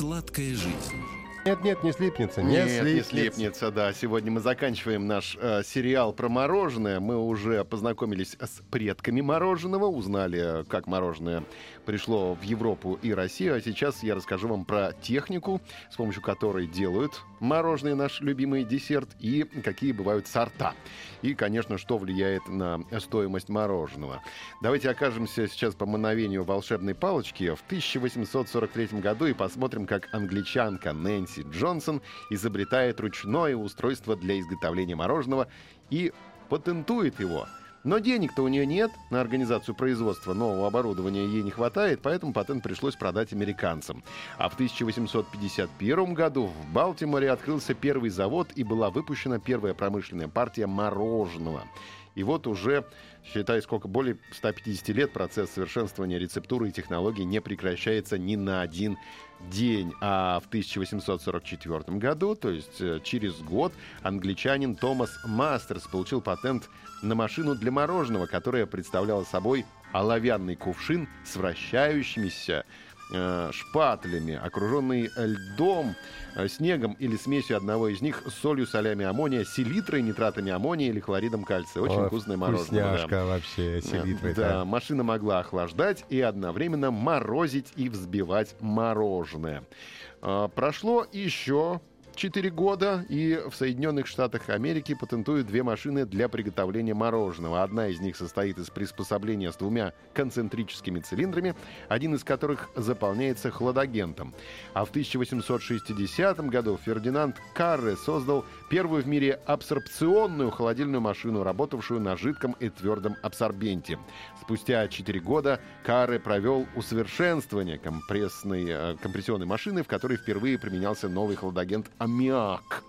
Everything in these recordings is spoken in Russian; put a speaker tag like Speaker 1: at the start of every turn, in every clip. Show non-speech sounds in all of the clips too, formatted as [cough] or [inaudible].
Speaker 1: Сладкая жизнь.
Speaker 2: Нет, нет, не слипнется. Не
Speaker 3: Нет, не
Speaker 2: слипнется.
Speaker 3: да. Сегодня мы заканчиваем наш э, сериал про мороженое. Мы уже познакомились с предками мороженого, узнали, как мороженое пришло в Европу и Россию. А сейчас я расскажу вам про технику, с помощью которой делают мороженое, наш любимый десерт, и какие бывают сорта. И, конечно, что влияет на стоимость мороженого. Давайте окажемся сейчас по мановению волшебной палочки в 1843 году и посмотрим, как англичанка Нэнси Джонсон изобретает ручное устройство для изготовления мороженого и патентует его. Но денег-то у нее нет на организацию производства нового оборудования ей не хватает, поэтому патент пришлось продать американцам. А в 1851 году в Балтиморе открылся первый завод и была выпущена первая промышленная партия мороженого. И вот уже, считай, сколько, более 150 лет процесс совершенствования рецептуры и технологий не прекращается ни на один день. А в 1844 году, то есть э, через год, англичанин Томас Мастерс получил патент на машину для мороженого, которая представляла собой оловянный кувшин с вращающимися э, шпателями, окруженный льдом, э, снегом или смесью одного из них с солью, солями аммония, селитрой, нитратами аммония или хлоридом кальция. Очень
Speaker 2: Ой,
Speaker 3: вкусное мороженое. да.
Speaker 2: Вкусняшка вообще, селитра.
Speaker 3: Да, машина могла охлаждать и одновременно морозить и взбивать мороженое. Прошло еще 4 года, и в Соединенных Штатах Америки патентуют две машины для приготовления мороженого. Одна из них состоит из приспособления с двумя концентрическими цилиндрами, один из которых заполняется хладагентом. А в 1860 году Фердинанд Карре создал первую в мире абсорбционную холодильную машину, работавшую на жидком и твердом абсорбенте. Спустя 4 года Карре провел усовершенствование компрессной, э, компрессионной машины, в которой впервые применялся новый хладагент аммиак.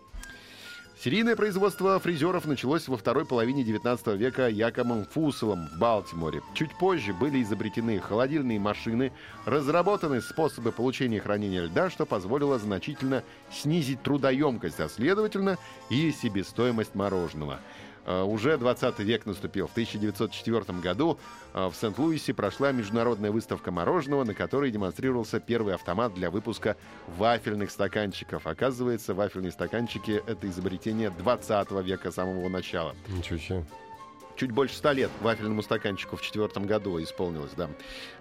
Speaker 3: Серийное производство фрезеров началось во второй половине 19 века Якомом Фусселом в Балтиморе. Чуть позже были изобретены холодильные машины, разработаны способы получения и хранения льда, что позволило значительно снизить трудоемкость, а следовательно и себестоимость мороженого. Э, Уже 20 век наступил. В 1904 году э, в Сент-Луисе прошла международная выставка мороженого, на которой демонстрировался первый автомат для выпуска вафельных стаканчиков. Оказывается, вафельные стаканчики — это изобретение 20 века, самого начала.
Speaker 2: Ничего себе.
Speaker 3: Чуть больше ста лет вафельному стаканчику в четвертом году исполнилось, да.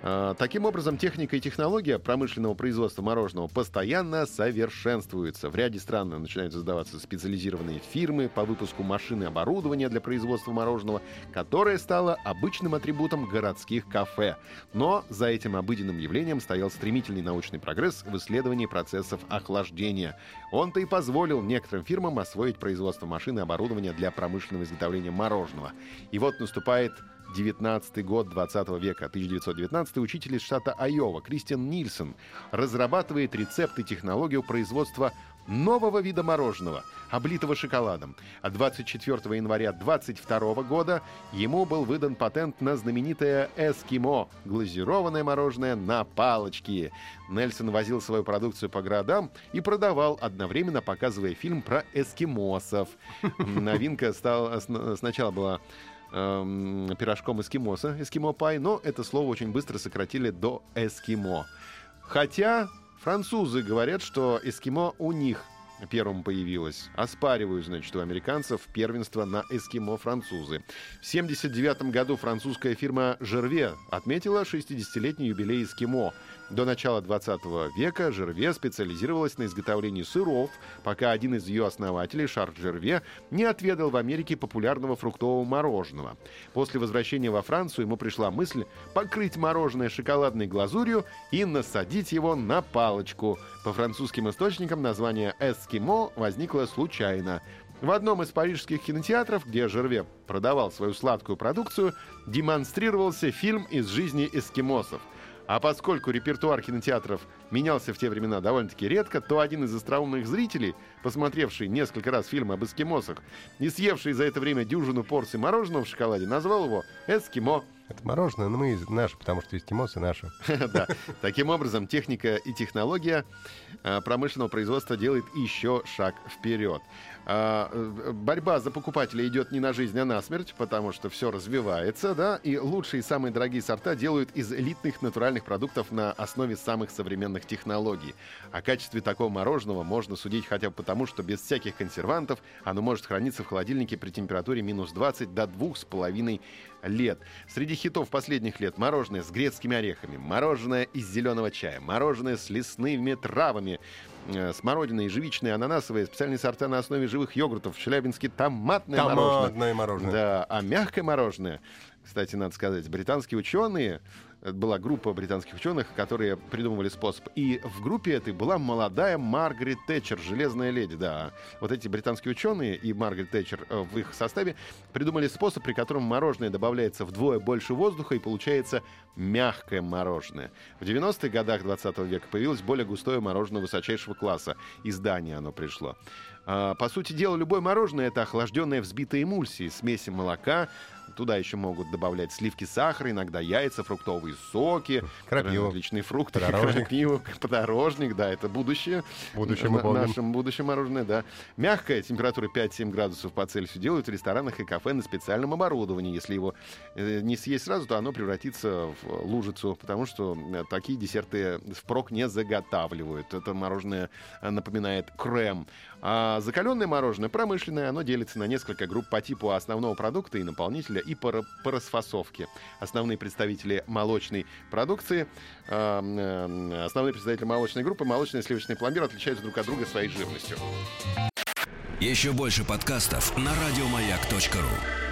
Speaker 3: А, Таким образом, техника и технология промышленного производства мороженого постоянно совершенствуются. В ряде стран начинают создаваться специализированные фирмы по выпуску машин и оборудования для производства мороженого, которое стало обычным атрибутом городских кафе. Но за этим обыденным явлением стоял стремительный научный прогресс в исследовании процессов охлаждения. Он-то и позволил некоторым фирмам освоить производство машин и оборудования для промышленного изготовления мороженого. И вот наступает 19 год 20 века, 1919 учитель из штата Айова Кристиан Нильсон разрабатывает рецепт и технологию производства нового вида мороженого, облитого шоколадом. А 24 января 22 года ему был выдан патент на знаменитое «Эскимо» — глазированное мороженое на палочке. Нельсон возил свою продукцию по городам и продавал, одновременно показывая фильм про эскимосов. [laughs] Новинка стала, сн- сначала была эм, пирожком эскимоса, эскимо-пай, но это слово очень быстро сократили до эскимо. Хотя французы говорят, что эскимо у них первым появилось. Оспаривают, значит, у американцев первенство на эскимо французы. В 79 году французская фирма «Жерве» отметила 60-летний юбилей эскимо. До начала 20 века Жерве специализировалась на изготовлении сыров, пока один из ее основателей, Шарль Жерве, не отведал в Америке популярного фруктового мороженого. После возвращения во Францию ему пришла мысль покрыть мороженое шоколадной глазурью и насадить его на палочку. По французским источникам название «эскимо» возникло случайно. В одном из парижских кинотеатров, где Жерве продавал свою сладкую продукцию, демонстрировался фильм из жизни эскимосов. А поскольку репертуар кинотеатров менялся в те времена довольно-таки редко, то один из остроумных зрителей, посмотревший несколько раз фильм об эскимосах и съевший за это время дюжину порций мороженого в шоколаде, назвал его «Эскимо».
Speaker 2: Это мороженое, но мы наши, потому что эскимосы наши. [laughs]
Speaker 3: Да. Таким образом, техника и технология а, промышленного производства делает еще шаг вперед. А, э, борьба за покупателя идет не на жизнь, а на смерть, потому что все развивается, да, и лучшие и самые дорогие сорта делают из элитных натуральных продуктов на основе самых современных технологий. О качестве такого мороженого можно судить хотя бы потому, что без всяких консервантов оно может храниться в холодильнике при температуре минус 20 до 2,5 лет. Среди хитов последних лет мороженое с грецкими орехами, мороженое из зеленого чая, мороженое с лесными травами, э, смородиное, ежевичное, ананасовое, специальные сорта на основе живых йогуртов, в Челябинске томатное, мороженое.
Speaker 2: Томатное мороженое.
Speaker 3: Да, а мягкое мороженое, кстати, надо сказать, британские ученые это была группа британских ученых, которые придумывали способ. И в группе этой была молодая Маргарет Тэтчер, железная леди, да. Вот эти британские ученые и Маргарет Тэтчер э, в их составе придумали способ, при котором мороженое добавляется вдвое больше воздуха и получается мягкое мороженое. В 90-х годах 20 века появилось более густое мороженое высочайшего класса. Из Дании оно пришло. А, По сути дела, любое мороженое — это охлажденная взбитая эмульсия, смеси молока, Туда еще могут добавлять сливки сахара, иногда яйца, фруктовые соки,
Speaker 2: Крапиву.
Speaker 3: различные фрукты,
Speaker 2: Подорожник.
Speaker 3: крапиву, подорожник, да, это будущее.
Speaker 2: Будущее мы помним.
Speaker 3: Нашем будущем мороженое, да. Мягкая температура 5-7 градусов по Цельсию делают в ресторанах и кафе на специальном оборудовании. Если его э, не съесть сразу, то оно превратится в лужицу, потому что э, такие десерты впрок не заготавливают. Это мороженое э, напоминает крем. А закаленное мороженое промышленное, оно делится на несколько групп по типу основного продукта и наполнителя и по. Основные представители молочной продукции, э, э, основные представители молочной группы, молочный и сливочный пломбир отличаются друг от друга своей жирностью.
Speaker 1: Еще больше подкастов на радиомаяк.ру.